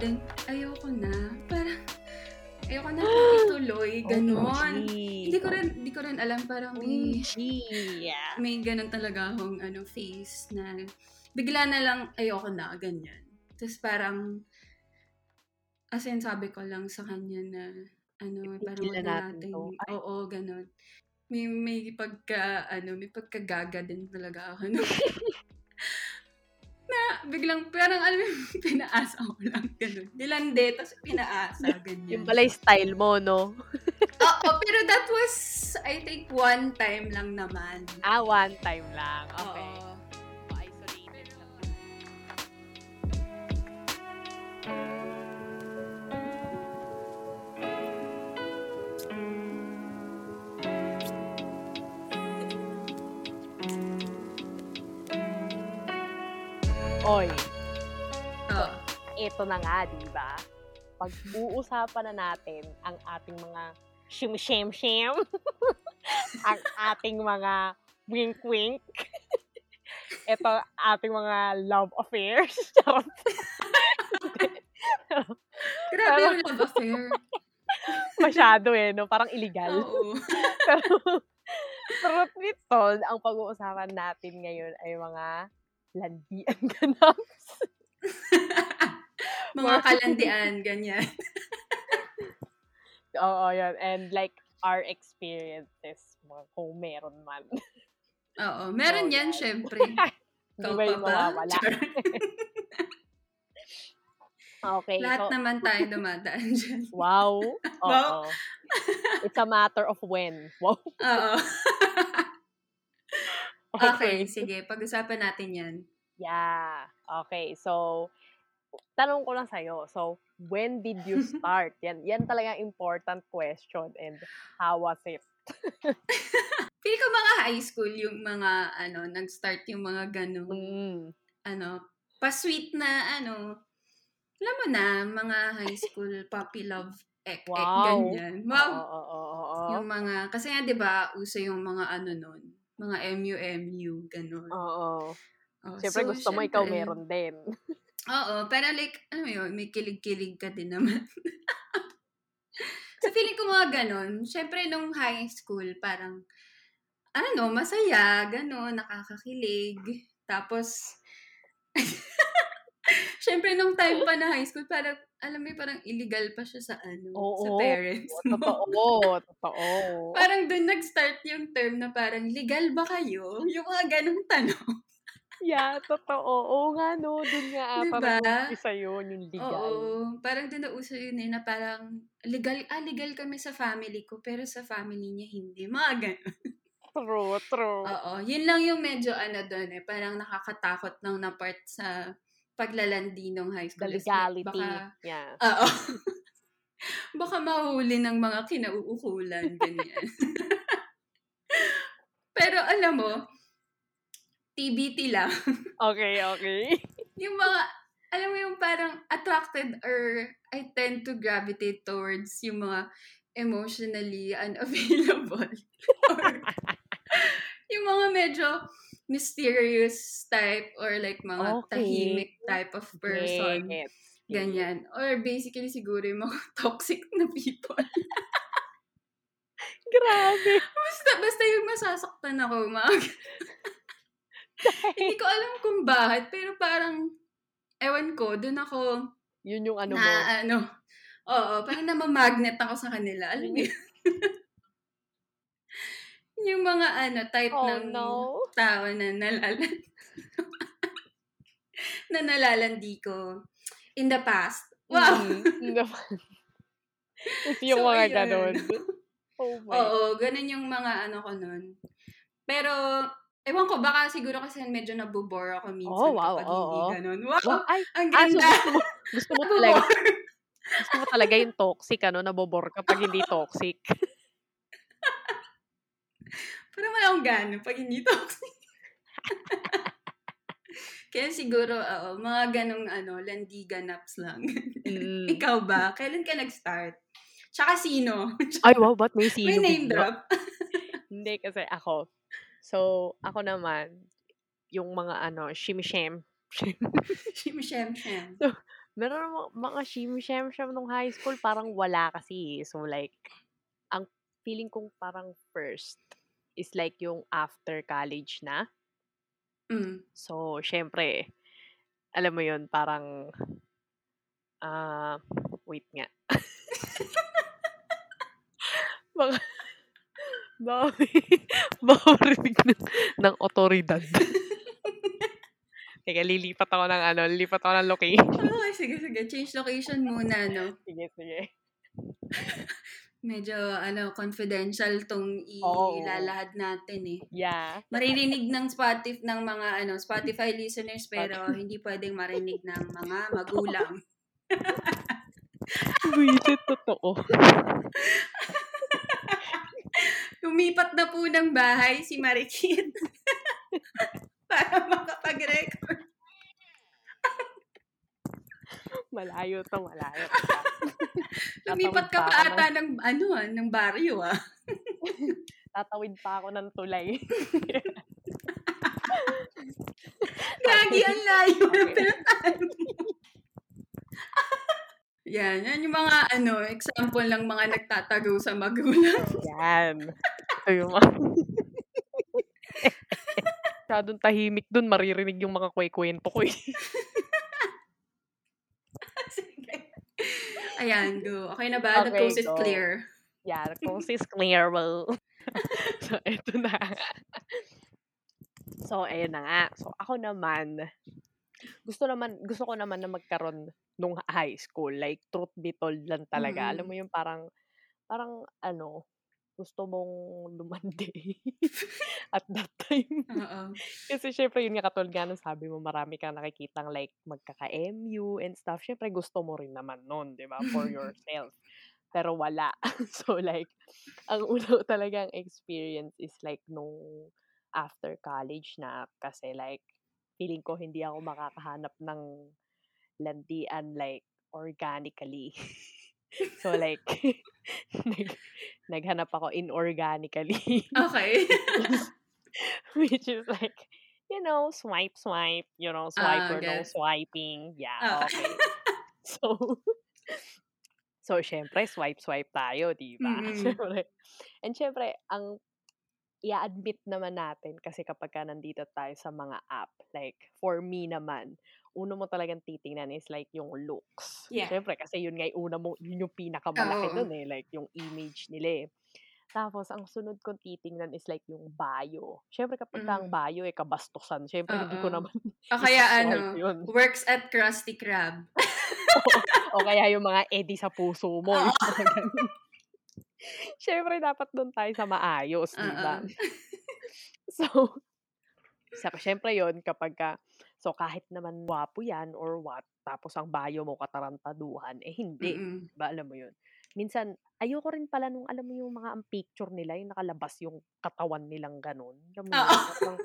sudden, ayoko na. Parang, ayoko na ituloy. Ganon. OMG. Hindi ko rin, hindi ko rin alam. Parang may, OMG. Yeah. may ganun talaga akong ano, face na bigla na lang ayoko na, ganyan. Tapos parang, as in sabi ko lang sa kanya na, ano, parang Tigilan wag na natin natin. Ay. oo, ganun. May, may pagka, ano, may pagkagaga din talaga ako. No? na biglang, parang alam mo, pinaasa ko lang, ganun. Nilande, tapos pinaasa, ganyan. Yung pala yung style mo, no? Oo, pero that was, I think, one time lang naman. Ah, one time lang. Okay. Oo. Oy, Oo. ito na nga, di ba? Pag-uusapan na natin ang ating mga shim-shim-shim, ang ating mga wink-wink, ito ating mga love affairs. Grabe yung love affair. Masyado eh, no? Parang illegal. Oo. Pero, truth nito, ang pag-uusapan natin ngayon ay mga landian ganaps. Mga kalandian, ganyan. Oo, yun. And like, our experiences, mga kung meron man. Oo. Meron Oo, yan, yan. syempre. Ikaw pa ba? mawawala? Okay. Lahat so, naman tayo dumadaan dyan. wow. Oo. Wow. It's a matter of when. Wow. Oo. Okay, sige. Pag-usapan natin yan. Yeah. Okay. So, tanong ko lang sa'yo. So, when did you start? yan, yan talaga important question. And how was it? Pili ko mga high school, yung mga, ano, nag-start yung mga ganun, Mm. ano, pa-sweet na, ano, alam mo na, mga high school puppy love ek, ek, Wow. ganyan. Wow. Oo, oo, oo, oo. Yung mga, kasi nga, di ba, uso yung mga ano nun, mga MU-MU, ganun. Oo. Oh, Siyempre, so, gusto mo ikaw meron din. Oo, pero like, ano yun, may kilig-kilig ka din naman. so, feeling ko mga ganun. Siyempre, nung high school, parang, ano, masaya, ganun, nakakakilig. Tapos, Siyempre, nung time pa na high school, parang, alam mo, parang illegal pa siya sa ano, Oo. sa parents mo. Totoo. Totoo. parang doon nag-start yung term na parang, legal ba kayo? Yung mga ganong tanong. Yeah, totoo. Oo nga, no. Doon nga Diba? nag-umpisa yun, yung legal. Oo. Parang doon na uso yun eh, na parang, legal, ah, legal kami sa family ko, pero sa family niya hindi. Mga ganon. True, true. Oo. Yun lang yung medyo ano doon eh, parang nakakatakot lang na part sa paglalandi ng high The school. like, legality. Baka, yeah. oo. baka mahuli ng mga kinauukulan, ganyan. pero alam mo, TBT lang. Okay, okay. yung mga, alam mo yung parang attracted or I tend to gravitate towards yung mga emotionally unavailable. or yung mga medyo mysterious type or like mga Okay. tahimik type of person. Gets. Ganyan. Or basically siguro yung mga toxic na people. Grabe. basta, basta yung masasaktan ako, mga Hindi ko alam kung bakit, pero parang, ewan ko, dun ako, Yun yung ano na, mo. ano, oo, parang namamagnet ako sa kanila. Alam mo? Yung mga, ano, type Oh, ng no. tao na nalalan, na nalalandi ko in the past. Wow! Mm, naman. It's yung So, mga ayun. ganon. Oh my. Oo, ganun yung mga ano ko nun. Pero, ewan ko, baka siguro kasi medyo nabobore ako minsan Oh, wow, kapag oo. hindi ganun. Wow! Wow, ay, Ang ah, so ganda! gusto mo, gusto mo talaga, Nabobore. gusto mo talaga yung toxic, ano, nabobor kapag hindi toxic. Parang wala akong gana pag hindi toxic. Kaya siguro, oo, mga ganong ano, landigan naps lang. Mm. Ikaw ba? Kailan ka nag-start? Tsaka sino? Ay, wow, ba't may sino May name drop. Hindi, kasi ako. So, ako naman, yung mga ano, shimshem. Shim, shem, shem. Meron mga shim-shem-shem nung high school parang wala kasi. So, like, ang feeling kong parang first is like yung after college na. Hmm. So, siyempre, alam mo yun, parang, ah, wait nga. Baka baka baka marinig ng ng awtoridad. Teka, lilipat ako ng ano, lilipat ako ng location. Okey, sige, sige. Change location muna, 'no? Sige, sige. Medyo ano, confidential 'tong ilalahad natin, eh. Yeah. Maririnig ng Spotif ng mga ano, Spotify listeners, pero hindi puwedeng marinig ng mga magulang. Buwisit, totoo. Lumipat na po ng bahay si Marikit para makapag-record. Malayo 'to, malayo 'to. Lumipat ka pa ata ng ng ano, ah, ng baryo, ah. tatawid pa ako ng tulay. Gagi, ang layo ng pinuntahan mo. Yan, yan yung mga ano, example ng mga nagtatago sa magulang. Yan. Ito yung mga Masyadong tahimik dun, maririnig yung mga kuwe-kuwento ko, eh. Ayan, go. Okey na ba? The Okey, coast is go. clear. Yeah, the coast is clear. Well, so eto na. So, ayun na nga. So, ako naman, gusto naman gusto ko naman na magkaroon nung high school, like truth be told lang talaga. Alam mo Mm. yung parang parang ano, gusto mong lumandi at that time. Oo. Kasi siyempre yun nga, katulad nga ng sabi mo, marami kang nakikitang like magkaka-MU and stuff. Siyempre gusto mo rin naman nun, 'di ba, for yourself. Pero wala. So, like, ang una talagang experience is like nung after college na. Kasi like, feeling ko hindi ako makakahanap ng landian like organically. So, like, nag naghanap ako inorganically. Okey. Which is like, you know, swipe, swipe, you know, swipe Ah, or no swiping. Yeah, Okey. okey. So so siyempre swipe, swipe tayo, 'di ba? Mm. Siyempre and siyempre ang i-a-admit naman natin kasi kapagka nandito tayo sa mga app, like for me naman, una mo talagang titingnan is like yung looks. Yeah. Siyempre kasi yun nga yung una mo yun yung pinakamalaki Oo. dun, eh, like yung image nila, eh. Tapos ang sunod kong titingnan is like yung bio. Siyempre kapagka ang Mm. bio, eh, kabastusan, siyempre hindi ko naman O kaya ano, yun. works at Krusty Krab. Oo, o kaya yung mga Eddie sa puso mo. Siyempre dapat dun tayo sa maayos, 'di ba? So, saka siyempre yun kapagka so kahit naman gwapo yan or what, tapos ang bio mo katarantaduhan, eh, hindi, Mm. 'di ba, alam mo yun? Minsan ayoko rin pala nung alam mo yung mga ang picture nila yung nakalabas yung katawan nilang gano'n, alam mo yun, parang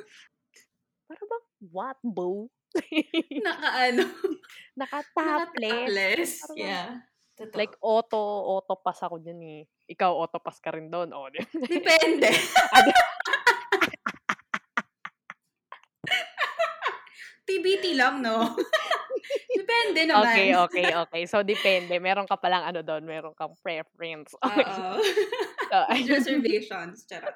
para bang what, bo? Naka-ano, Naka-topless. naka-topless. Para bang Yeah, totoo. like auto auto pass ako diyan, eh. Ikaw auto pass ka rin dun? Oh, Depende. TBT lang, 'no? Depende naman. Okey, okey, okey. So, depende. Meron ka palang ano dun, meron kang preference. Okey. Oo. So, reservations, charot.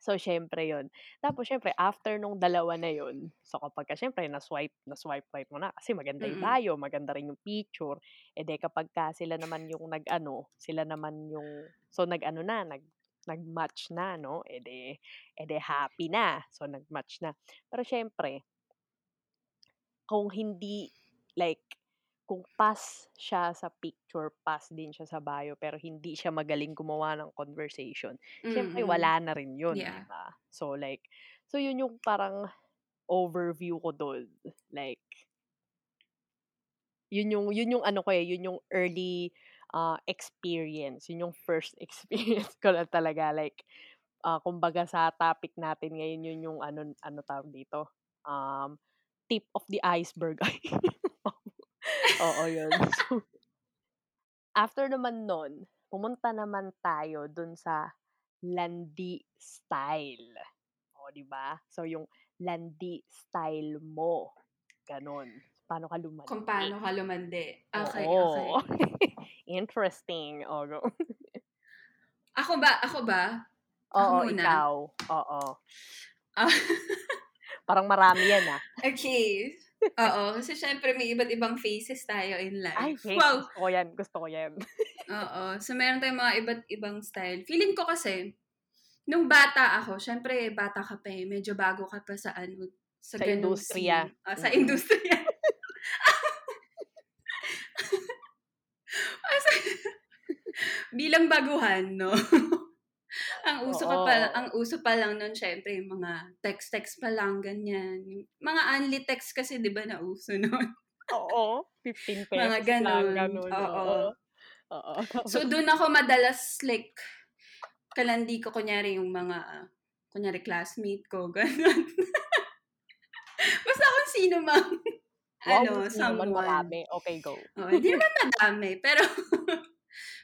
So, siyempre yun. Tapos siyempre after nung dalawa na yun, so kapagka siyempre na-swipe na-swipe-swipe mo na kasi maganda yung Mm. bio, maganda rin yung picture, eh, di kapagka sila naman yung nag-ano, sila naman yung so nag-ano na, nag nag-match na 'no, eh, di eh, happy na. So, nag-match na. Pero siyempre kung hindi like kung pass siya sa picture, pass din siya sa bio, pero hindi siya magaling gumawa ng conversation, siyempre Mm. wala na rin yun, Yeah. ba? So, like so yun yung parang overview ko dun. Like yun yung yun yung ano ko, eh, yun yung early, ah, experience. Yun yung first experience ko na talaga like, ah, kumbaga sa topic natin ngayon yun yung ano ano tawag dito, um, tip of the iceberg. Oo, yun. So after naman nun, pumunta naman tayo dun sa landi style. Oh, 'di ba? So, yung landi style mo, gano'n. paano ka lumandi. Kung paano ka lumandi. Okay, Oo. okay. Interesting. O, go. Ako ba? Ako ba? Oo, muna? ikaw. Oo. Ah, Parang marami yan, ah. okay. Oo, kasi syempre may iba't ibang phases tayo in life. Ay, yes. Wow. Gusto ko yan. Gusto ko yan. Oo. So, meron tayong mga iba't ibang style. Feeling ko kasi, nung bata ako, syempre, bata ka pa eh. Medyo bago ka pa sa ano, sa, Sa industriya. scene. Ah, sa Mm. industriya. Bilang baguhan, no? Ang uso ka pa, Oo. ang uso pa lang nun, syempre, yung mga text-text pa lang, ganyan. Yung mga only text kasi, di ba, na uso nun? Oo. 15 pesos Mga lang. ganun. Ganun. Oo. Oo. Oo. So, doon ako madalas, like, kalandi ko, kunyari, yung mga, kunyari, classmate ko, gano'n. Basta kung sino mang, wow, ano, naman someone. marami. Okay, go. Oh, hindi naman madami, pero,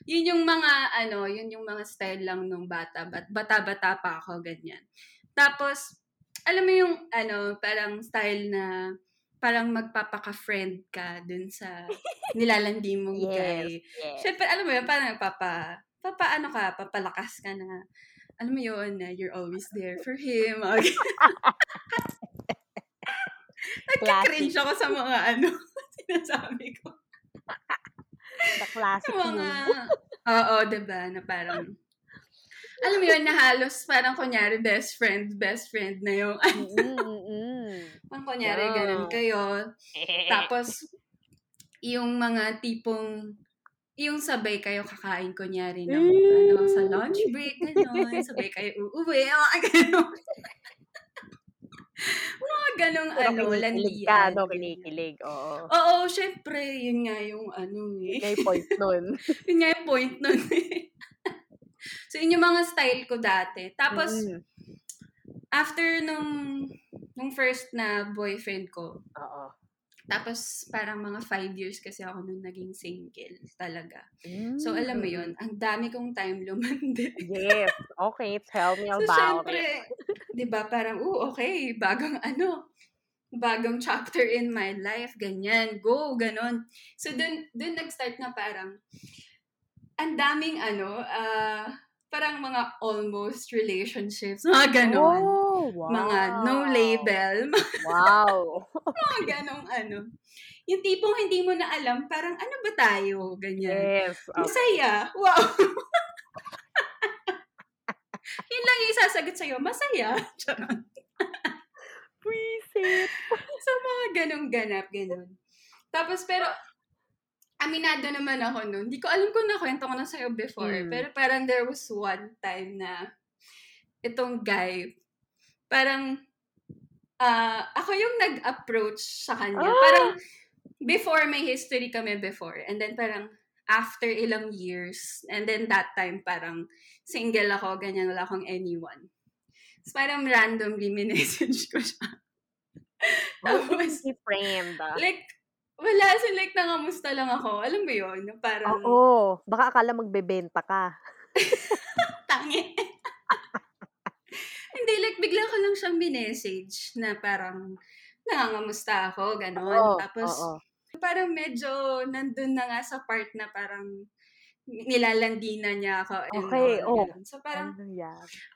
yun yung mga, ano, yun yung mga style lang nung bata, bat, bata-bata pa ako, ganyan. Tapos, alam mo yung, ano, parang style na, parang magpapaka-friend ka dun sa nilalandi mong Yes. guy. Yes. Siyempre, alam mo yun, parang papa, papa ano ka, papalakas ka na, alam mo yun, na you're always there for him. Nagka-cringe ako sa mga ano, sinasabi ko. The classic mga, oo, diba, na parang, alam mo yun, na halos parang kunyari best friend, best friend na yung, Mm, mm, mm. parang kunyari Yeah. ganun kayo. Tapos, yung mga tipong, yung sabay kayo kakain, kunyari, ng, ano, sa lunch break, gano'n, sabay kayo uuwi, mga gano'n. Ganong, ano, landian. ka, no? Kinikilig, oo. Oo, syempre, yun nga yung ano eh. May point nun. yun nga yung point nun eh. so, yun yung mga style ko dati. Tapos, Mm. after nung, nung first na boyfriend ko, Oo. Tapos parang mga five years kasi ako nung naging single talaga. Mm. So, alam mo yun, ang dami kong time lumandi. Yes. Okay, tell me So, about syempre, it. di ba, parang, oh, okay, bagong ano, bagong chapter in my life, ganyan, go, ganon. So, dun, dun nag-start na parang, ang daming ano, ah, parang mga almost relationships, mga ganon. Oh, wow. Mga no label, Wow. mga ganong ano. Yung tipong hindi mo na alam, parang ano ba tayo, ganyan. Yes. Okay. Masaya. Wow. Yun lang yung isasagot sa'yo, masaya. Sweet. so, mga ganong ganap, ganon. Tapos, pero, aminado naman ako nun. Hindi ko alam kung nakwento ko na sa'yo before. Mm. Pero parang there was one time na itong guy, parang, ah ako yung nag-approach sa kanya. Ah! Parang, before, may history kami before. And then parang, after ilang years, and then that time, parang, single ako, ganyan, wala akong anyone. So, parang randomly minessage ko siya. Tapos, Si friend. like, wala. So, like, nangamusta lang ako. Alam mo yun? Yung Parang, Oo. Baka akala magbebenta ka. tangi. Hindi, like, bigla ko lang siyang minessage na parang, nangangamusta ako, ganon. Oo. Tapos, oo. parang medyo nandun na nga sa part na parang nilalandi na niya ako. Okay, all, oh. So, parang,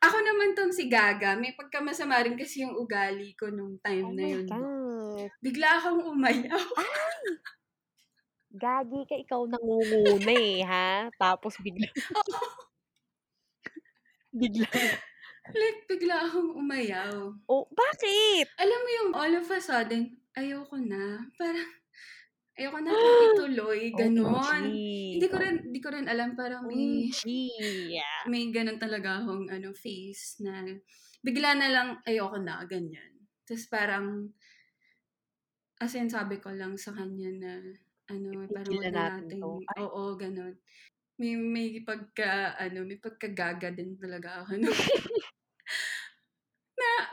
ako naman tong si Gaga, may pagkamasama rin kasi yung ugali ko nung time Oh na yun. God. Bigla akong umayaw. Gagi ka, ikaw nangunguna eh, ha? Tapos bigla. bigla. like, bigla akong umayaw. Oh, bakit? Alam mo yung all of a sudden, ayoko na. Parang, ayoko na ituloy. Ganon. OMG. Hindi ko rin, hindi ko rin alam. Parang may, OMG. may ganon talaga akong ano, face na bigla na lang, ayoko na, ganyan. Tapos parang, as in, sabi ko lang sa kanya na, ano, parang Tigilan wag na natin natin. Ay. oo, ganon. May, may pagka, ano, may pagkagaga din talaga ako. No?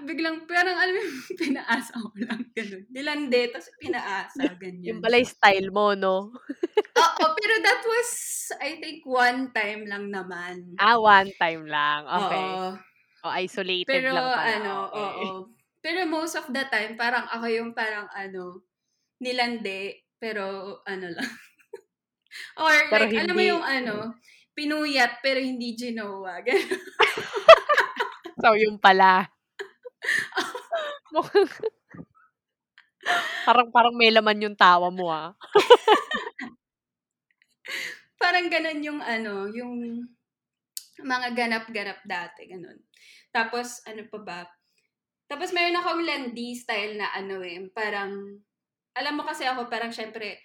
biglang, parang alam mo, pinaasa ko lang, ganun. Nilande, tapos pinaasa, ganyan. Yung pala style mo, no? Oo, pero that was, I think, one time lang naman. Ah, one time lang. Okay. Oo. O, isolated Pero lang pala. ano, okay. oo. Pero most of the time, parang ako yung parang ano, nilandi, pero ano lang. Or Pero like, alam mo hindi yung ano, pinuyat pero hindi ginawa. Ganun. So, yung pala. Mukhang parang parang may laman yung tawa mo, ah. Parang ganun yung ano, yung mga ganap-ganap dati, ganun. Tapos, ano pa ba? Tapos, meron akong landi style na ano eh, parang, alam mo kasi ako, parang syempre,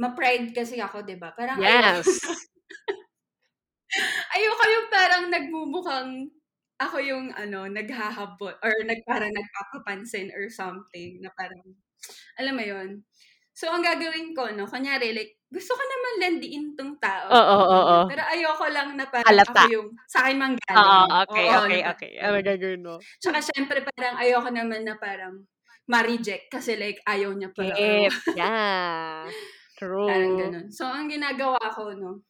ma-pride kasi ako, di ba? Parang Yes. ayoko yung parang nagmumukhang ako yung ano, naghahabol or nag, parang nagpapapansin or something na parang, alam mo yun. So, ang gagawin ko, no, kunyari, like, gusto ko naman landiin tong tao. Oo, oo, oo. Pero ayoko lang na parang Halata. ako yung sa akin Oo, manggaling. okay, Oo, okay, na- okay. Ano gagawin mo? Tsaka syempre parang ayoko naman na parang ma-reject kasi like ayaw niya pala. Yes. Yeah. True. Parang ganun. So, ang ginagawa ko, no,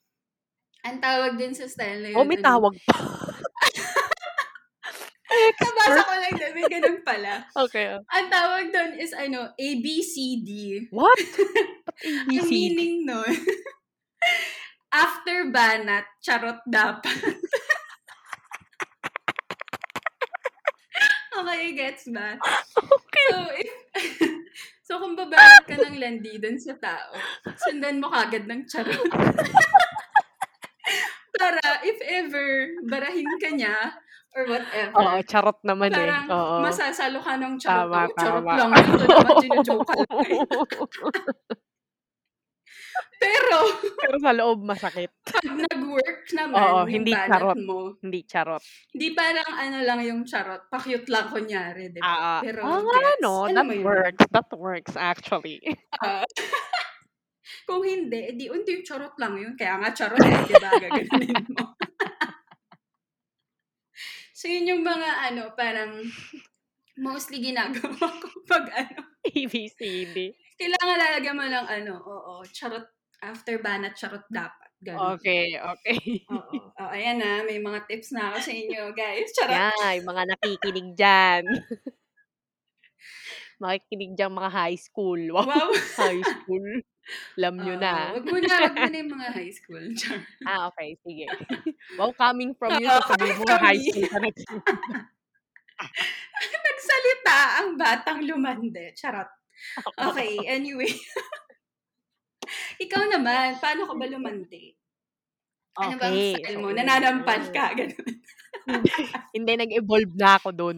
ang tawag din sa style na yun. Oh, may ano, tawag pa. Nabasa ko lang din, may ganun pala. Okay. ah. Ang tawag doon is ano, ABCD. What? Ba't Ang meaning nun, after banat, charot dapat. okay, gets ba? So, if, so kung babanat ka ng landi dun sa tao, sundan mo kagad ng charot. Para if ever barahin ka niya or whatever, Oo, charot naman eh. parang Oo. masasalo ka ng charot. Tama, Oh, charot tama. lang. Ito naman, ginujoke ka lang. eh. Pero, Pero sa loob masakit. pag nag-work naman Oo, yung hindi banat charot. mo, Hindi charot. di parang ano lang yung charot, pa-cute lang kunyari, di ba? Ah, ah. Pero, Ah, nga, gets. no? Alam That mo yun? works. That works, actually. Ah. Kung hindi, edi hindi yung charot lang yun. Kaya nga charot eh, di ba? Gaganunin mo. So, yun yung mga ano, parang mostly ginagawa ko pag ano, ABCD. kailangan lalagyan mo ng ano, oo, charot, after banat, charot dapat. Ganun. Okay, okay. Oo. Oh, ayan na, may mga tips na ako sa inyo, guys. Charot. Yan, yung mga nakikinig dyan. Makikinig dyan mga high school. Wow, Wow. high school. Alam nyo Oo, na. wag mo na, wag mo na yung mga high school. Char. Ah, okay, sige. Wow, coming from you, Oo, sasabihin mo high from school ka na. Nagsalita ang batang lumande. Charot. Okay, anyway. Ikaw naman, paano ka ba lumande? Ano bang Okay, style so, mo? Nananampal mm. ka, ganun. Hindi, nag-evolve na ako dun.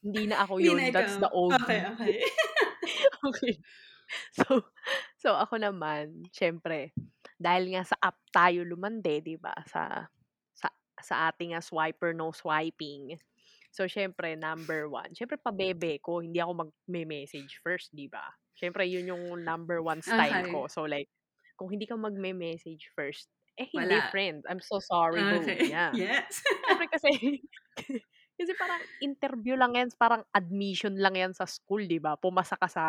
Hindi na ako Hindi yun. That's the old Okay, okay. okay. So, so ako naman, syempre, dahil nga sa app tayo lumande, 'di ba? Sa sa sa ating nga swiper no swiping. So, syempre, number one. Syempre, pabebe ko, hindi ako mag-message first, di ba? Syempre, yun yung number one style Okay. ko. So, like, kung hindi ka mag-message first, eh, hindi, Wala. friend. I'm so sorry, boo. Okay. Yeah. Yes. Siyempre kasi, kasi parang interview lang yan, parang admission lang yan sa school, di ba? Pumasa ka sa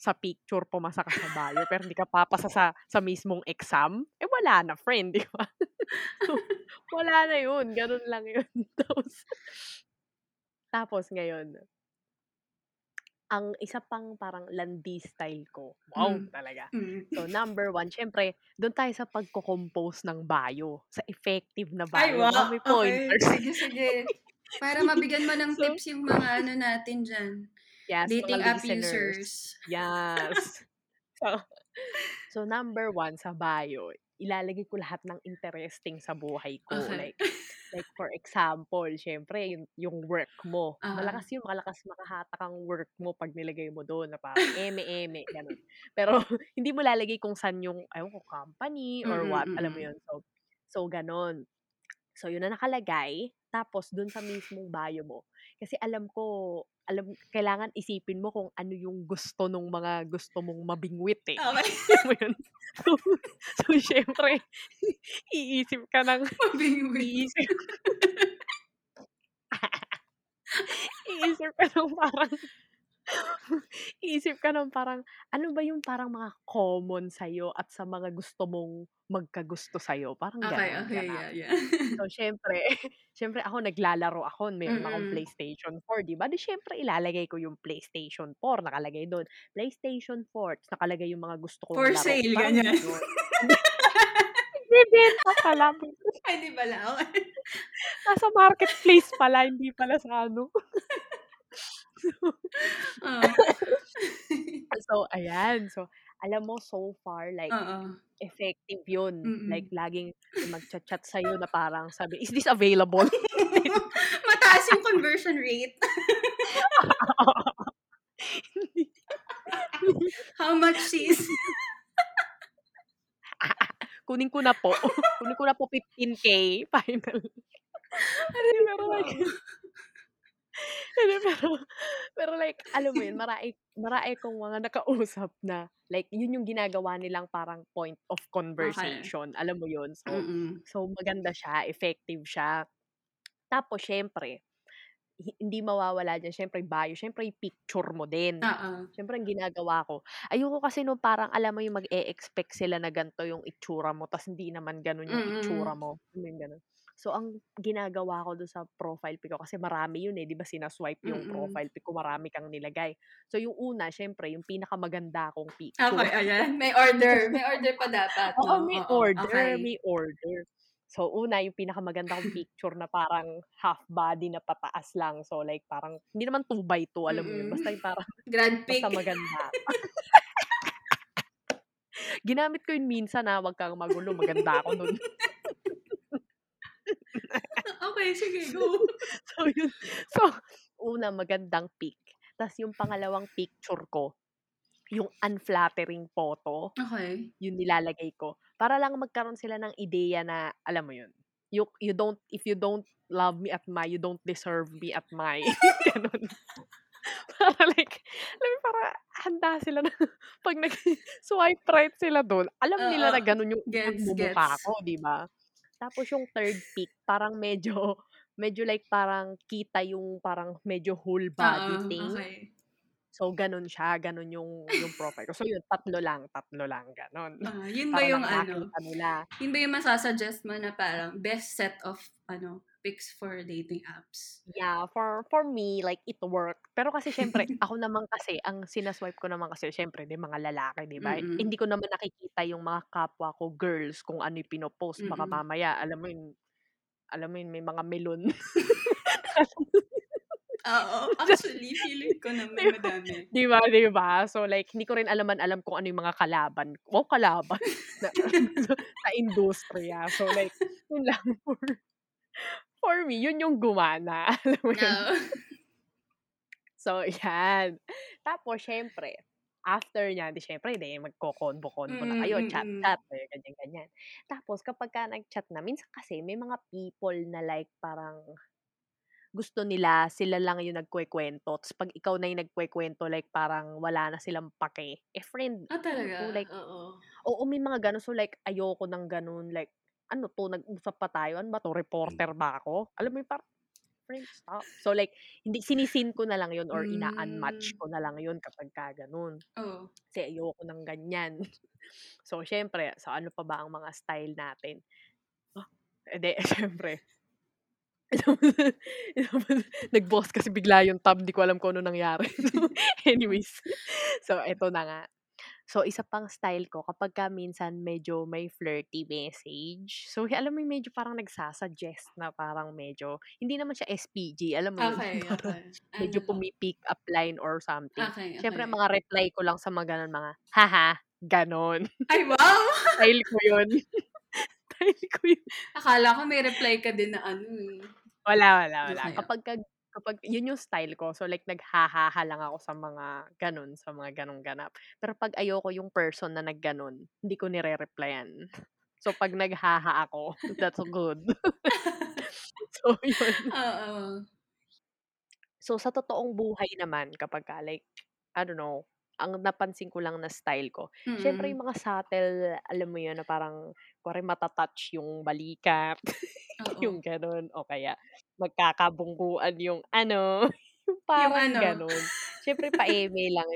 sa picture, pumasa ka sa bio, pero hindi ka papasa sa, sa mismong exam, eh wala na, friend, di ba? so, wala na yun. Ganun lang yun. tapos, tapos ngayon, ang isa pang parang landi style ko. Wow, Mm. talaga. Mm. So, number one, syempre, doon tayo sa pagko-compose ng bio. Sa effective na Ay, bio. wow. Wow, may Okay. pointers. Sige, sige. Para mabigyan mo ng So- tips yung mga ano natin dyan. Yes, Dating app users. Yes. so, so, number one, sa bio, ilalagay ko lahat ng interesting sa buhay ko. Okay. Like, like for example, syempre, yung, yung work mo. Ah. Malakas yung malakas makahatak ang work mo pag nilagay mo doon na parang eme-eme, ganun. Pero, hindi mo lalagay kung saan yung, ayun ko, company or Mm-mm, what, alam mo yun. So, so ganun. So, yun na nakalagay. Tapos, dun sa mismong bio mo. Kasi alam ko, alam, kailangan isipin mo kung ano yung gusto nung mga gusto mong mabingwit eh. Okay. Yun? So, so syempre, iisip ka ng, Mabingwit. iisip, iisip ka ng parang, Iisip ka ng parang, ano ba yung parang mga common sa'yo at sa mga gusto mong magkagusto sa'yo, parang Okey, gano'n, okey. gano'n. Yeah, yeah. So, siyempre siyempre ako naglalaro ako, meron akong Mm. PlayStation 4, 'di ba, 'di siyempre ilalagay ko yung PlayStation 4, nakalagay do'n, PlayStation 4, ta's nakalagay yung mga gusto kong For laro, sale, parang ganyan. gano'n. Nagbebenta pala. Ay, 'di pala, okey. Nasa marketplace pala, hindi pala sa ano. Oh. So, ayan. So, alam mo so far like Oo. effective yun. Like Mm. laging may magcha-chat sa'yo na parang sabi, "Is this available?" Mataas yung conversion rate. How much, sis? Kunin ko na po. Kunin ko na po 15K final. Aray pero like hindi, pero pero like alam mo yun, marami marami kong mga nakausap na like yun yung ginagawa nilang parang point of conversation, alam mo yun? So Mm. so maganda siya, effective siya. Tapos siyempre, hi hindi mawawala diyan siyempre bio, siyempre yung picture mo din. Oo. Siyempre ang ginagawa ko, ayoko kasi nung parang alam mo yung mag-e-expect sila na gan'to yung itsura mo ta's hindi naman gano'n yung itsura Mm. mo, yung gano'n? So, ang ginagawa ko dun sa profile pic ko kasi marami yun, eh, 'di ba sina-swipe yung Mm. profile pic ko, marami kang nilagay. So, yung una siyempre yung pinakamaganda kong picture. Okey, ayan. May order. May order pa dapat, Oo, 'no? may Oo, order, okey. may order. So, una yung pinakamaganda kong picture na parang half body na pataas lang. So, like parang hindi naman 2 by 2, alam mo yun? Basta yung parang Grad pic. basta maganda. Ginamit ko yun minsan, ah, 'wag kang magulo, maganda ako nun. Okey, sige, go. So, yun. So, una magandang pic, ta's yung pangalawang picture ko, yung unflattering photo, Okey. yun nilalagay ko. Para lang magkaroon sila ng ideya na alam mo yun, you you don't if you don't love me at my, you don't deserve me at my, gano'n. Para like, alam mo para handa sila na 'pag nag-swipe right sila dun, alam nila na gano'n yung Gets, gets. ko, 'di ba? Tapos yung third pic parang medyo medyo like parang kita yung parang medyo whole body Oo, thing. okey. So, gano'n siya, gano'n yung yung profile ko. So, yun tatlo lang, tatlo lang gano'n. Ah, yun ba yung ano, nila. yun ba yung masa-suggest mo na parang best set of ano, pics for dating apps? Yeah, for for me like it worked. Pero kasi siyempre ako naman kasi ang sina-swipe ko naman kasi siyempre 'di mga lalaki, 'di ba? Mm. Hindi ko naman nakikita yung mga kapwa ko girls kung ano yung pino-post. Baka Mm. mamaya alam mo yun alam mo yun, may mga melon. Oo, actually feeling ko naman madami. 'Di ba, 'di ba? So, like hindi ko rin alaman-alam kung ano yung mga kalaban wow, kalaban na sa industriya. So, like yun lang for for me, yun yung gumana, alam mo yun? So, yan. Tapos siyempre, after niyan, 'di siyempre 'di magko-convo-convo na Mm, kayo, mm. chat-chat, eh, ganyan-ganyan. Tapos kapagka nag-chat na, minsan kasi may mga people na like parang gusto nila sila lang yung nagkukuwento ta's 'pag ikaw na yung nagkukuwento like parang wala na silang pake. Eh, friend Ah, ano talaga? like Oo. oo, may mga gano'n. So, like ayoko ng gano'n. Like ano 'to, nag-usap pa tayo, ano ba 'to, reporter ba ako? Alam mo yung parang, friend, stop. So, like hindi sini-seen ko na lang yun or ina-unmatch Hmm. ko na lang yun kapagka gano'n. Oo. Kasi ayoko ng ganyan. So, siyempre, so ano pa ba ang mga style natin? Ah, eh, 'di siyempre nag-pause kasi bigla yung tab, 'di ko alam kung ano nangyari. Anyways, so eto na nga. So, isa pang style ko kapagka minsan medyo may flirty message. So, alam mo yung medyo parang nagsa-suggest na parang medyo hindi naman siya SPG, alam mo yun? Okey, Parang okey. medyo Ano pumi-pick up line or something. Siyempre ang okey. mga reply ko lang sa mga gano'n, mga, "Haha," gano'n. Ay, wow! Style ko yun. Style ko yun. Akala ko may reply ka din na ano, eh. Wala, wala, wala. Okey, Kapagka kapag yun yung style ko. So, like naghahaha lang ako sa mga gano'n, sa mga gano'ng ganap. Pero 'pag ayoko yung person na naggano'n, hindi ko nire-replyan. So, 'pag naghaha ako, that's good. So, yun. Oo. So, sa totoong buhay naman kapagka like, I don't know, ang napansin ko lang na style ko, siyempre Mm. yung mga subtle, alam mo yun, na parang kunwari mata-touch yung balikat, yung Oo. gano'n o kaya magkakabungguan yung ano, yung Yung parang ano? gano'n. Siyempre pa-eme lang.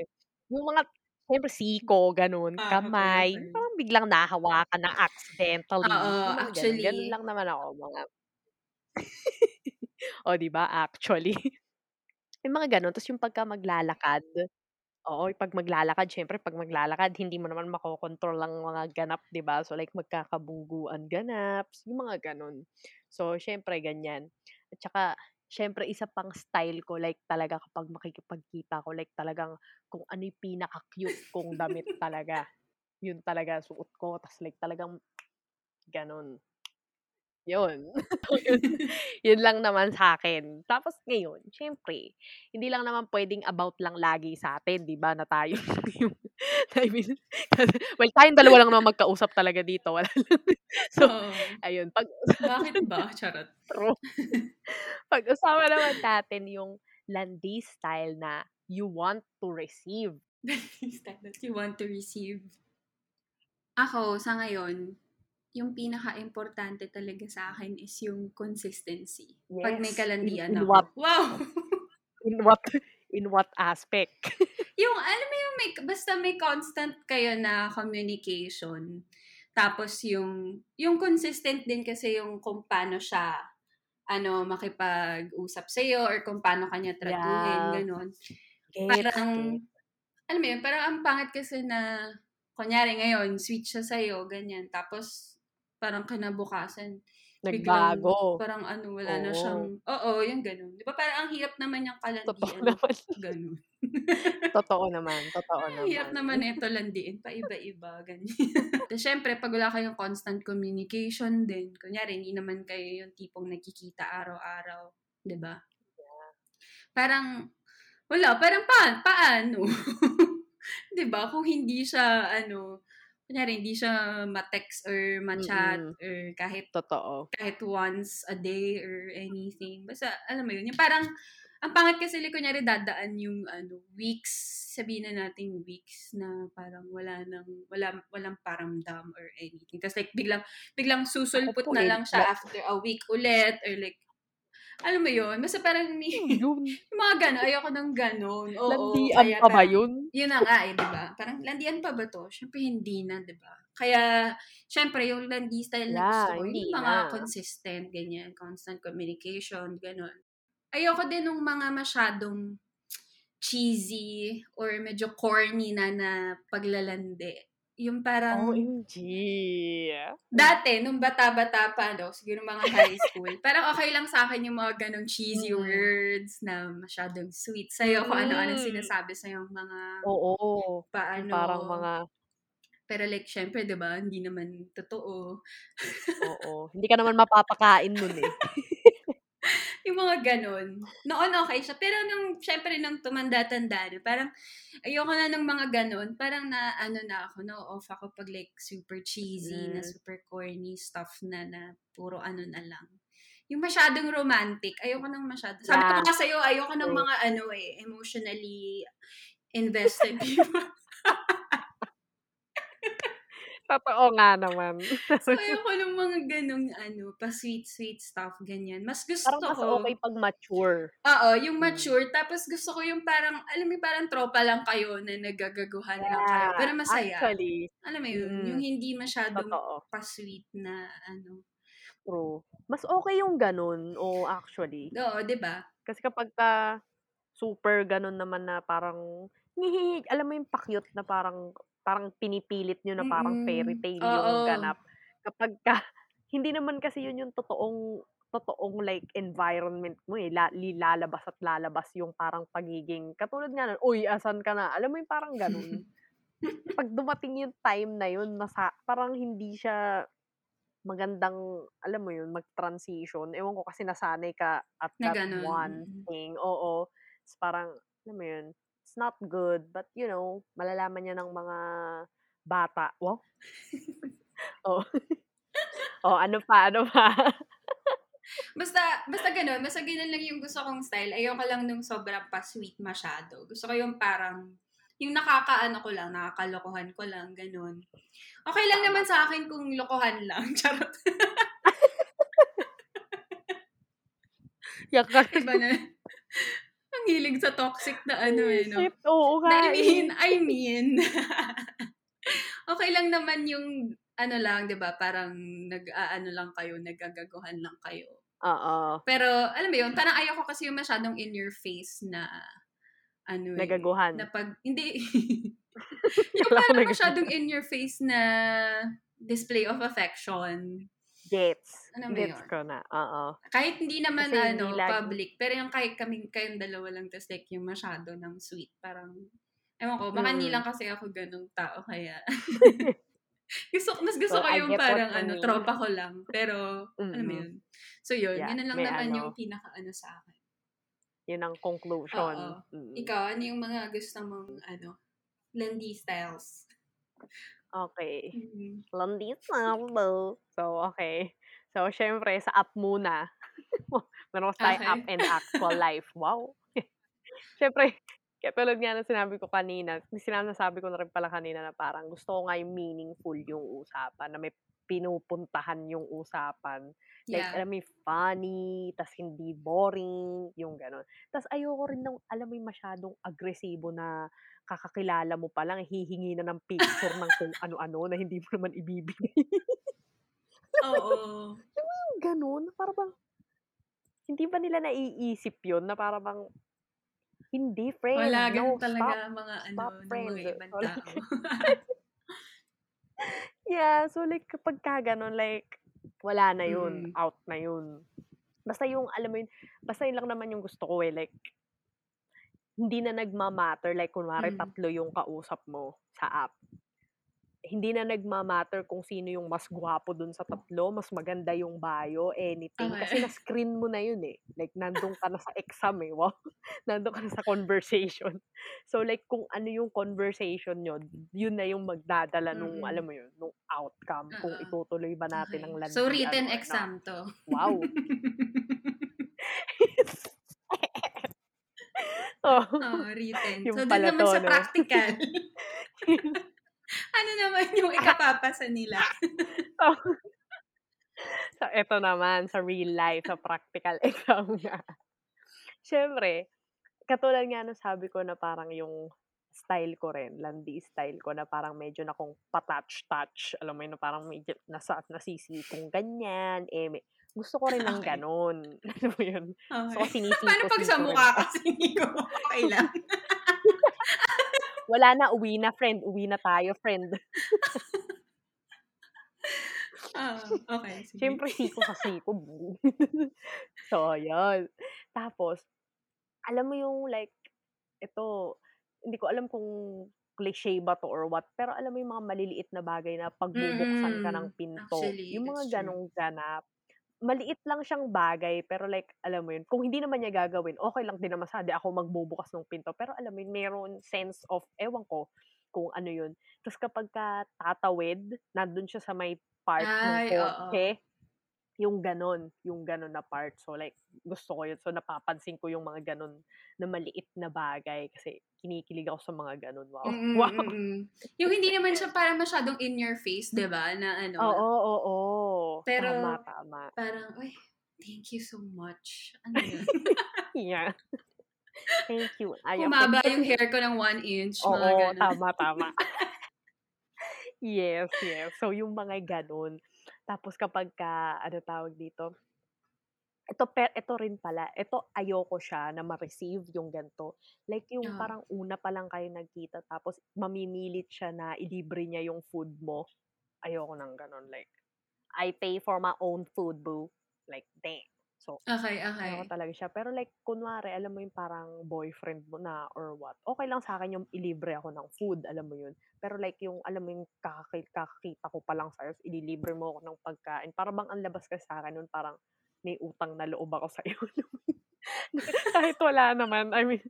Yung mga siyempre siko, Ah, okey, kamay, okey. parang biglang nahahawakan ng accidentally, Oo, yung mga gano'n. Gano'n actually. lang naman ako, mga oh, 'di ba, actually. Yung mga gano'n. Tapos yung pagka maglalakad, oo, 'pag maglalakad siyempre 'pag maglalakad hindi mo naman makokontrol ang mga ganap, 'di ba? So, like magkakabungguan ganaps, yung mga gano'n. So, siyempre ganyan. At saka siyempre isa pang style ko like talaga kapag makikipagkita ako, like talagang kung ano pinaka-cute kong damit talaga, yun talaga suot ko. Tas like talagang gano'n. Yun. Yun yun lang naman sa'kin. Tapos ngayon, siyempre hindi lang naman puwedeng about lang lagi sa'tin, 'di ba, na tayo yung I mean, well, tayong dalawa lang naman magkausap talaga dito, wala lang so, Oo. ayun, pag Bakit ba? Charot. True. Pag-usapan naman natin yung landi style na you want to receive. Landi style that you want to receive. Ako, sa ngayon, yung pinakaimportante talaga sa'kin is yung consistency. 'Pag may Yes, in kalandian in ako. what Wow! in what in what aspect? Yung alam mo yung may basta may constant kayo na communication. Tapos yung yung consistent din kasi yung kung paano siya ano, makipag-usap sa'yo or kung paano ka niya tratuhin, Yeah. gano'n. Gets, Parang, alam mo yun, parang ang pangit kasi na kunyari ngayon sweet siya sa'yo, ganyan. Tapos parang kinabukasan biglang Nagbago. parang ano, wala na Oo. siyang oo, yung gano'n. 'Di ba parang ang hirap naman Totoo kalandian, naman. gano'n. Totoo naman, totoo Ang hirap naman. naman nito landiin, paiba-iba, ganyan. Tapos siyempre 'pag wala kayong constant communication din, kunyari hindi naman kayo yung tipong nagkikita araw-araw, 'di ba? Yeah. Parang wala, parang paa paano? 'Di ba? Kung hindi siya ano, kunyari hindi siya ma-text or ma-chat Mm. or kahit Totoo. kahit once a day or anything. Basta alam mo yun, yung parang ang pangit kasi like kunyari dadaan yung ano, weeks, sabihin na nating weeks na parang wala nang wala walang paramdam or anything. Tapos like biglang biglang susulput na eh, lang la siya after a week ulit or like alam mo yun? Basta parang may Ano yun? mga gano'n, ayoko ng gano'n. Oo, Landian kaya pa ba yun? yun na nga eh, 'di ba? Parang landian pa ba 'to? Siyempre hindi na, 'di ba? Kaya siyempre yung landi style na gusto Yeah, ko, yung mga na. consistent, ganyan, constant communication, gano'n. Ayoko din nung mga masyadong cheesy or medyo corny na na paglalandi. Yung parang OMG. dati nung bata-bata pa 'no, siguro mga high school, parang okey lang sa'kin yung mga gano'ng cheesy Mm. words na masyadong sweet sa'yo, kung ano-anong Mm. sinasabi sa'yong mga Oo, yung paano parang mga pero like siyempre 'di ba, hindi naman totoo. Oo, hindi ka naman mapapakain nun eh. Yung mga gano'n. Noon okey siya, pero nung siyempre nung tumanda-tanda na, parang ayoko na ng mga gano'n. Parang na-ano na ako, na-o-off ako 'pag like super cheesy na Hmm. super corny stuff na na puro ano na lang. Yung masyadong romantic, ayoko ng masyado. Sabi ko Yeah. nga sa'yo, ayoko ng mga ano eh, emotionally invested people. Totoo nga naman. So, ayoko ng mga gano'ng ano, pa-sweet-sweet stuff, ganyan. Mas gusto Parang mas ko okey 'pag mature. Oo, yung Hmm. mature. Tapos gusto ko yung parang, alam mo yung parang tropa lang kayo na naggagaguhan lang kayo, Yeah, pero masaya. actually. Alam mo yun, yung Mm. hindi masyadong Totoo. pa-sweet na ano. True. Mas okey yung gano'n, oo, actually. Oo, 'di ba? Kasi kapagka super gano'n naman na parang alam mo yung pa-cute na parang parang pinipilit niyo na parang fairy Mm, tale yung oo. ganap. Kapagka hindi naman kasi yun yung totoong totoong like environment mo eh, la li lalabas at lalabas yung parang pagiging katulad nga nun, "Uy, asan ka na?" Alam mo yung parang gano'n. 'Pag dumating yung time na yun, nasa parang hindi siya magandang, alam mo yun, mag-transition. Ewan ko kasi nasanay ka at Na that gano'n, one mm. thing, oo. Ta's parang, alam mo yun, it's not good, but you know, malalaman yan ng mga bata. Wow! Oh. Oh, ano pa, ano pa? Basta basta gano'n, basta gano'n lang yung gusto kong style. Ayoko lang nung sobrang pa-sweet masyado. Gusto ko yung parang yung nakakaano ko lang, nakakalokohan ko lang, gano'n. Okey lang naman tama. sa'kin kung lokohan lang, charot. Yak ka Iba na ang hilig sa toxic na ano eh, no? Shit, oo I nga. mean, eh. I mean, okay lang naman yung, ano lang, di ba, parang nag-ano lang kayo, nagagaguhan lang kayo. Oo. Pero, alam mo yun, parang ayoko kasi yung masyadong in your face na, ano eh, Nagaguhan. na pag, hindi, yung parang masyadong in your face na display of affection. Gets. Ano ba Gets yun? ko na. Oo. Kahit hindi naman Kasi ano, hindi lagi- public, pero yung kahit kami, kayong dalawa lang, tas like yung masyado ng sweet, parang, ewan ko, baka Mm. lang kasi ako ganung tao, kaya, gusto, mas gusto Well, ko yung parang ano, mean. tropa ko lang, pero, ano mo Mm-mm. yun. So yun, Yeah, yun lang naman ano. yung pinaka-ano sa akin. Yun ang conclusion. Oo. Mm. Ikaw, ano yung mga gusto mong, ano, Landy styles? Okay. Mm. Landi Sambo. So, okay. So, syempre, sa app muna. Meron tayo Okay. app and actual life. Wow. syempre, kaya tulad nga ng sinabi ko kanina, sinasabi ko na rin pala kanina na parang gusto ko nga yung meaningful yung usapan, na may pinupuntahan yung usapan. Like, Yeah. alam mo, funny, tas hindi boring, yung gano'n. Tas ayoko rin ng, alam mo, masyadong agresibo na kakakilala mo pa lang, hihingi na ng picture ng kung ano-ano na hindi mo naman ibibigay. Oo. yung gano'n, para bang, hindi ba nila naiisip yun na para bang, hindi, friend. Wala, no, ganun talaga stop. mga ano, stop, friend. mga ibang tao. Yeah, so like kapag ka ganun, like, wala na yun, Mm. out na yun. Basta yung, alam mo yun, basta yun lang naman yung gusto ko eh, like, hindi na nagmamatter, like, kunwari Mm. tatlo yung kausap mo sa app. Hindi na nagmamatter kung sino yung mas gwapo dun sa tatlo, mas maganda yung bio, anything. Kasi Okay. na-screen mo na yun eh. Like, nandun ka na sa exam eh. Wow. nandun ka na sa conversation. So, like, kung ano yung conversation nyo, yun na yung magdadala nung, Mm. alam mo yun, nung outcome. Kung Oo. itutuloy ba natin Okay. ang landian So, written exam to. Wow. oh. Oo, written. Yung so, doon naman sa practical. Ano naman yung ikapapasa nila? so, so, eto naman, sa real life, sa practical exam nga. Siyempre, katulad nga nung sabi ko na parang yung style ko rin, landi style ko na parang medyo na kung patouch-touch, alam mo yun, na parang medyo nasa, nasisipong ganyan, eh, may, gusto ko rin ng Okay. ganon. Alam mo yun? So, Okay. sinisiko Paano pag sa mukha kasi hindi ko okay lang? Wala na, uwi na, friend. Uwi na tayo, friend. Ah, okay, sige. Siyempre, siko sa siko. so, yun. Tapos, alam mo yung like, ito, hindi ko alam kung cliche ba to or what, pero alam mo yung mga maliliit na bagay na pagbubuksan ka ng Mm, pinto, actually, yung mga ganong ganap, maliit lang siyang bagay, pero like, alam mo yun, kung hindi naman niya gagawin, okay lang din naman sa, ako magbubukas ng pinto, pero alam mo yun, meron sense of, ewan ko, kung ano yun. Tapos kapag ka tatawid, nandun siya sa may part ng Ay, oo. kotse, yung ganon, yung ganon na part. So like, gusto ko yun. So napapansin ko yung mga ganon na maliit na bagay kasi kinikilig ako sa mga ganon. Wow. Mm, wow. mm, mm. Yung hindi naman siya para masyadong in your face, 'di ba? Na ano, Oo, oo, oo. Pero- tama, tama. parang, uy, thank you so much. Ano yun? Yeah. Thank you. Ayaw. Humaba yung hair ko ng one inch, mga Oo, ganun. tama, tama. yes, yes. So, yung mga ganun. Tapos kapag ka, ano tawag dito, ito, pe, ito rin pala, ito ayoko siya na ma-receive yung ganito. Like yung parang una pa lang kayo nagkita, tapos mamimilit siya na ilibre niya yung food mo. Ayoko nang ganun. Like, I pay for my own food, boo. Like, damn. So, Okay, okay. Ayoko talaga siya. Pero like, kunwari, alam mo yung parang boyfriend mo na or what. Okay lang sa akin yung ilibre ako ng food, alam mo yun. Pero like yung, alam mo yung kakakita, kakakita ko pa lang sa'yo, ililibre mo ako ng pagkain. Para bang ang labas ka sa akin nun, parang may utang na loob ako sa'yo. kahit wala naman, I mean,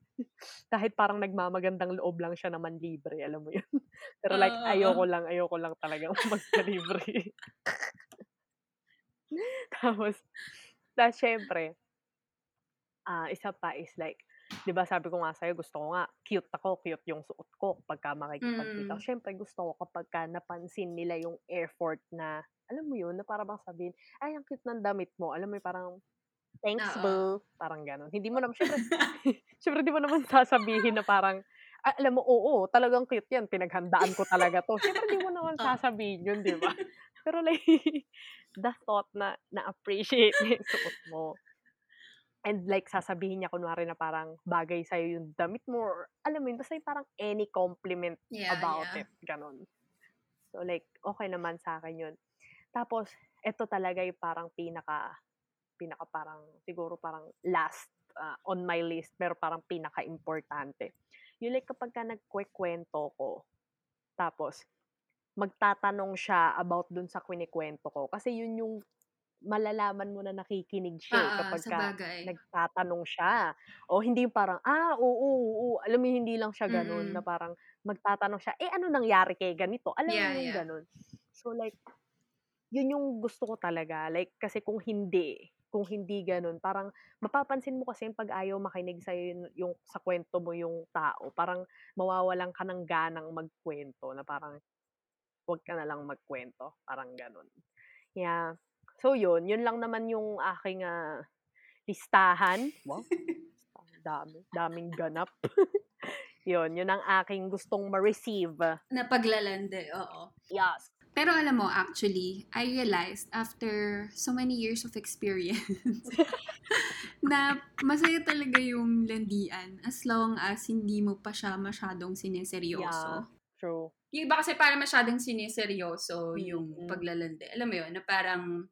kahit parang nagmamagandang loob lang siya naman libre, alam mo yun. Pero like, oo. ayoko lang, ayoko lang talaga magpa-libre. Tapos, tapos syempre, ah isa pa is like, di ba sabi ko nga sa'yo, gusto ko nga, cute ako, cute yung suot ko pagka makikipagkita. Mm. Syempre, gusto ko kapag ka napansin nila yung effort na, alam mo yun, na para bang sabihin, ay, ang cute ng damit mo. Alam mo yung parang, Thanks, Oo. boo. Parang gano'n. Hindi mo naman syempre syempre di mo naman sasabihin na parang, ah, alam mo, oo, talagang cute 'yan, pinaghandaan ko talaga 'to. Syempre di mo naman sasabihin 'yun, di ba? Pero like, the thought na na-appreciate niya yung suot mo. And like, sasabihin niya kunwari na parang bagay sa'yo yung damit mo or alam mo yun, basta yung parang any compliment Yeah, about yeah. it, gano'n. So like, okey naman sa'kin yun. Tapos eto talaga yung parang pinaka pinaka parang siguro parang last, ah, on my list pero parang pinakaimportante. Yung like kapagka nagkukuwento ko, tapos magtatanong siya about dun sa kinukuwento ko. Kasi yun yung malalaman mo na nakikinig siya, eh, Oo, kapagka sabagay. nagtatanong siya. O hindi parang, ah, oo, oo. Alam mo hindi lang siya gano'n na Mm. parang magtatanong siya, "Eh, ano nangyari kay ganito?" Alam mo Yeah, yung yeah. gano'n. So like, yun yung gusto ko talaga. Like, kasi kung hindi kung hindi gano'n, parang mapapansin mo kasi 'pag ayaw makinig sa'yo yung yung sa kuwento mo yung tao, parang mawawalan ka ng ganang magkuwento na parang, "Wag ka na lang magkuwento." Parang gano'n. Yeah. So yun, yun lang naman yung aking, ah, listahan. Wow, dami, daming ganap. Yun, yun ang aking gustong ma-receive. Na paglalande, oo. Yes. Pero alam mo, actually, I realized after so many years of experience na masaya talaga yung landian as long as hindi mo pa siya masyadong Yeah, sineseryoso. true. Yung iba kasi parang masyadong sineseryoso yung Mm. paglalande. Alam mo yun, na parang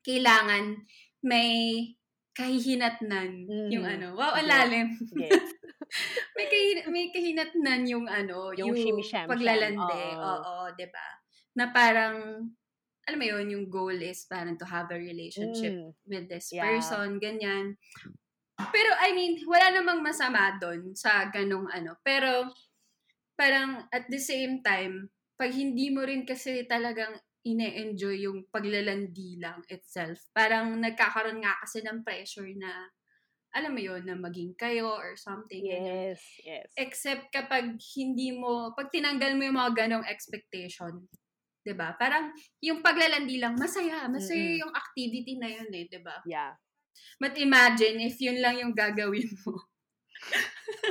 kailangan may kahihinatnan yung Mhm. ano. Wow, ang lalim. Gets. may, kahin may kahinatnan yung ano, Yung yung paglalande. oo. Oo, 'di ba? Na parang alam mo yun, yung goal is parang to have a relationship Mm. with this Yeah. person, ganyan. Pero I mean, wala namang masama doon sa ganong ano. Pero parang at the same time, pag hindi mo rin kasi talagang ine-enjoy yung paglalandi lang itself, parang nagkakaroon nga kasi ng pressure na, alam mo yun, na maging kayo or something. ganyan. Yes, yes. Except kapag hindi mo, pag tinanggal mo yung mga ganong expectation, 'di ba? Parang yung paglalandi lang, masaya. Masaya Mm-mm. yung activity na yun eh, 'di ba? Yeah. But imagine if yun lang yung gagawin mo.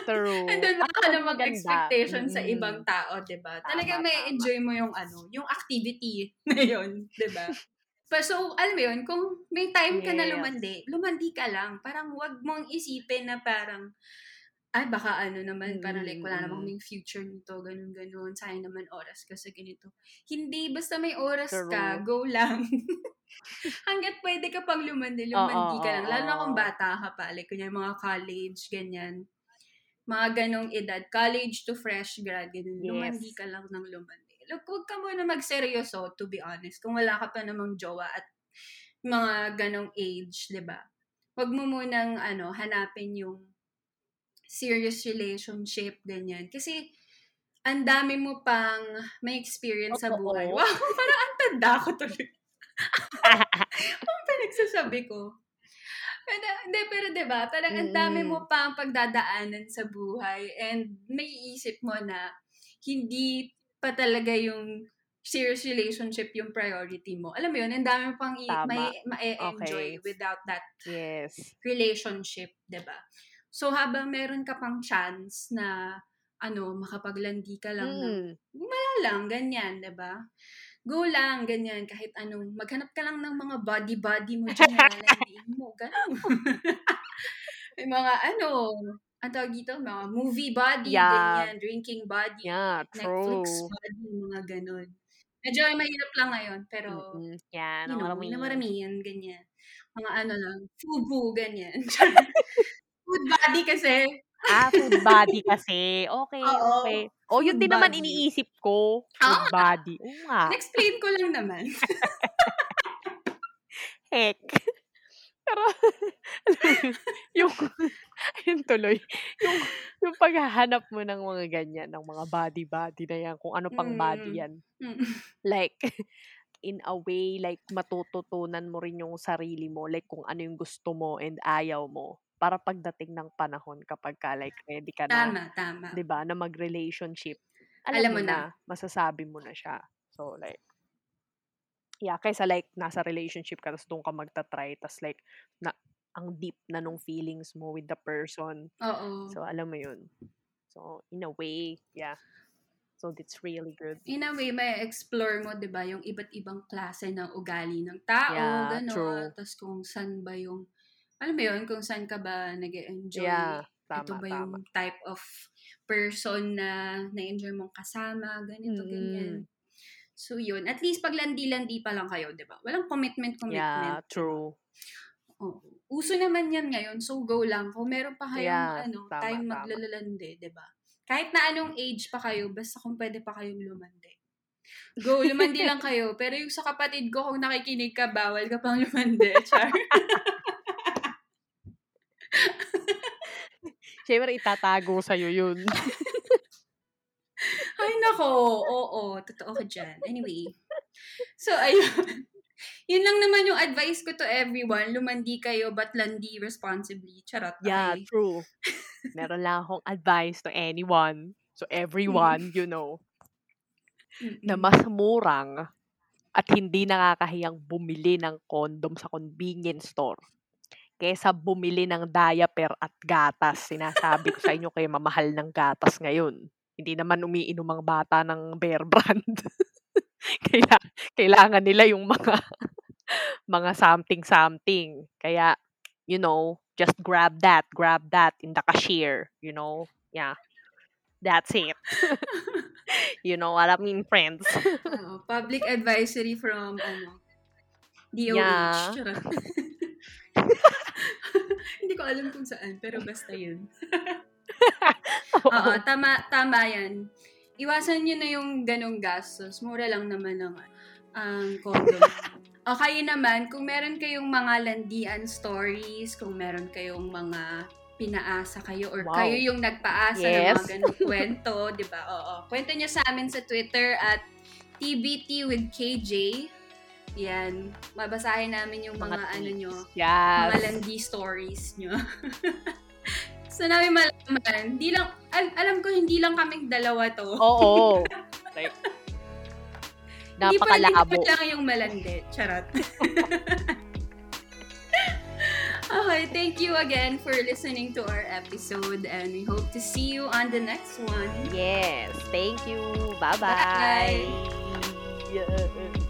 True. And then wala At ka ang namang maganda, expectation sa mm. ibang tao, 'di ba? Talagang Tama, may tama. enjoy mo yung ano, yung activity na yun, 'di ba? Pa so, alam mo yun, kung may time ka na Yes. lumandi, lumandi ka lang. Parang wag mong isipin na parang, ay baka ano naman, parang like wala namang Mm. may future nito, ganun ganun, sayang naman oras ka sa ganito. Hindi, basta may oras ka, True. go lang. Hanggat pwede ka pang lumandi, lumandi Oo, ka lang. Lalo na kung bata ka pa, like kunya mga college, ganyan. Mga ganong edad, college to fresh grad, ganun. Lumandi Yes. ka lang ng lumandi. Look, huwag ka muna magseryoso, to be honest. Kung wala ka pa namang jowa at mga ganong age, di ba? Huwag mo munang, ano, hanapin yung serious relationship, ganyan. Kasi, ang dami mo pang may experience sa buhay. Totoo. Wow, parang ang tanda ko tuloy. Ang pinagsasabi ko. Pero, hindi, pero diba, parang ang dami Mm. mo pang pagdadaanan sa buhay and may isip mo na hindi pa talaga yung serious relationship yung priority mo. Alam mo yun, ang dami mo pang i- Tama. may, ma-enjoy Okay. without that Yes. relationship, ba? So habang meron ka pang chance na ano, makapaglandi ka lang ng Mm. wala lang ganyan, ba? Go lang ganyan kahit anong maghanap ka lang ng mga body-body mo diyan na lalandiin mo, ganun. May mga ano, ang tawag dito, mga movie body, Yeah. ganyan, drinking body, Yeah, Netflix body, mga ganun. Medyo mahirap lang ngayon, pero Mm. Yan, you know, marami. namaramihan, ganyan. Mga ano lang, fubu, ganyan. Food body kasi. Ah, food body kasi. Okay, Oo, okay. Oh, yun food din naman body. iniisip ko. Oo Food nga. body. Oo nga. In-explain ko lang naman. Heck. Pero, alam mo yun, yung, ayun tuloy, yung, yung paghahanap mo ng mga ganyan, ng mga body-body na yan, kung ano pang body Mm. yan. Mm. Like, in a way, like, matututunan mo rin yung sarili mo, like, kung ano yung gusto mo and ayaw mo. Para pagdating ng panahon, kapag ka, like, ready ka na, Tama, tama. 'di ba, na mag-relationship, alam, Alam mo na, na. masasabi mo na siya. So, like, yeah, kaysa like, nasa relationship ka, tapos doon ka magta-try, tapos like, na, ang deep na nung feelings mo with the person. Oo. So, alam mo yun. So, in a way, yeah. So, that's really good. In a way, may explore mo, di ba, yung iba't ibang klase ng ugali ng tao, Yeah, gano'n. Tapos kung saan ba yung, alam mo yun, kung saan ka ba nag enjoy Yeah, Ito tama, ba tama. yung type of person na na-enjoy mong kasama, ganito, Mm. ganyan. So, yun. At least pag landi-landi pa lang kayo, di ba? Walang commitment-commitment. Yeah, true. Oo. Uso naman yan ngayon, so go lang. Kung meron pa kayong Yeah, ano, tama, time maglalalandi, di ba? Kahit na anong age pa kayo, basta kung pwede pa kayong lumandi. Go, lumandi lang kayo. Pero yung sa kapatid ko, kung nakikinig ka, bawal ka pang lumandi. Char. Siyempre, itatago sa'yo yun. Ay, nako. Oo, totoo ka dyan. Anyway. So, ayun. Yun lang naman yung advice ko to everyone. Lumandi kayo, but landi responsibly. Charot. yeah, Okay. true. Meron lang akong advice to anyone. So, everyone, you know, na Mm-mm. mas murang at hindi nakakahiyang bumili ng condom sa convenience store kesa bumili ng diaper at gatas. Sinasabi ko sa inyo kayo mamahal ng gatas ngayon. Hindi naman umiinom ang bata ng bear brand. Kaya, kailangan nila yung mga mga something-something. Kaya, you know, just grab that, grab that in the cashier, you know. Yeah. That's it. you know what I mean, friends. Oo, public advisory from, ano, DOH. Yeah. Hindi ko alam kung saan, pero basta yun. Oo, tama, tama yan. Iwasan nyo na yung ganong gastos. Mura lang naman ang ang condom. o kayo naman, kung meron kayong mga landian stories, kung meron kayong mga pinaasa kayo or Wow. kayo yung nagpaasa ng Yes. mga ganong kwento, di ba? Oo. Kwento nyo sa amin sa Twitter at TBT with KJ. Yan. Babasahin namin yung mga, Mga ano nyo, Yes. mga landi stories nyo. so, namin malaman. Di lang, al- alam ko, hindi lang kaming dalawa to. Oo. Like, Hindi pa napakalabo. lang yung malandi. Charot. okay, thank you again for listening to our episode and we hope to see you on the next one. Yes. Thank you. Bye. Bye-bye.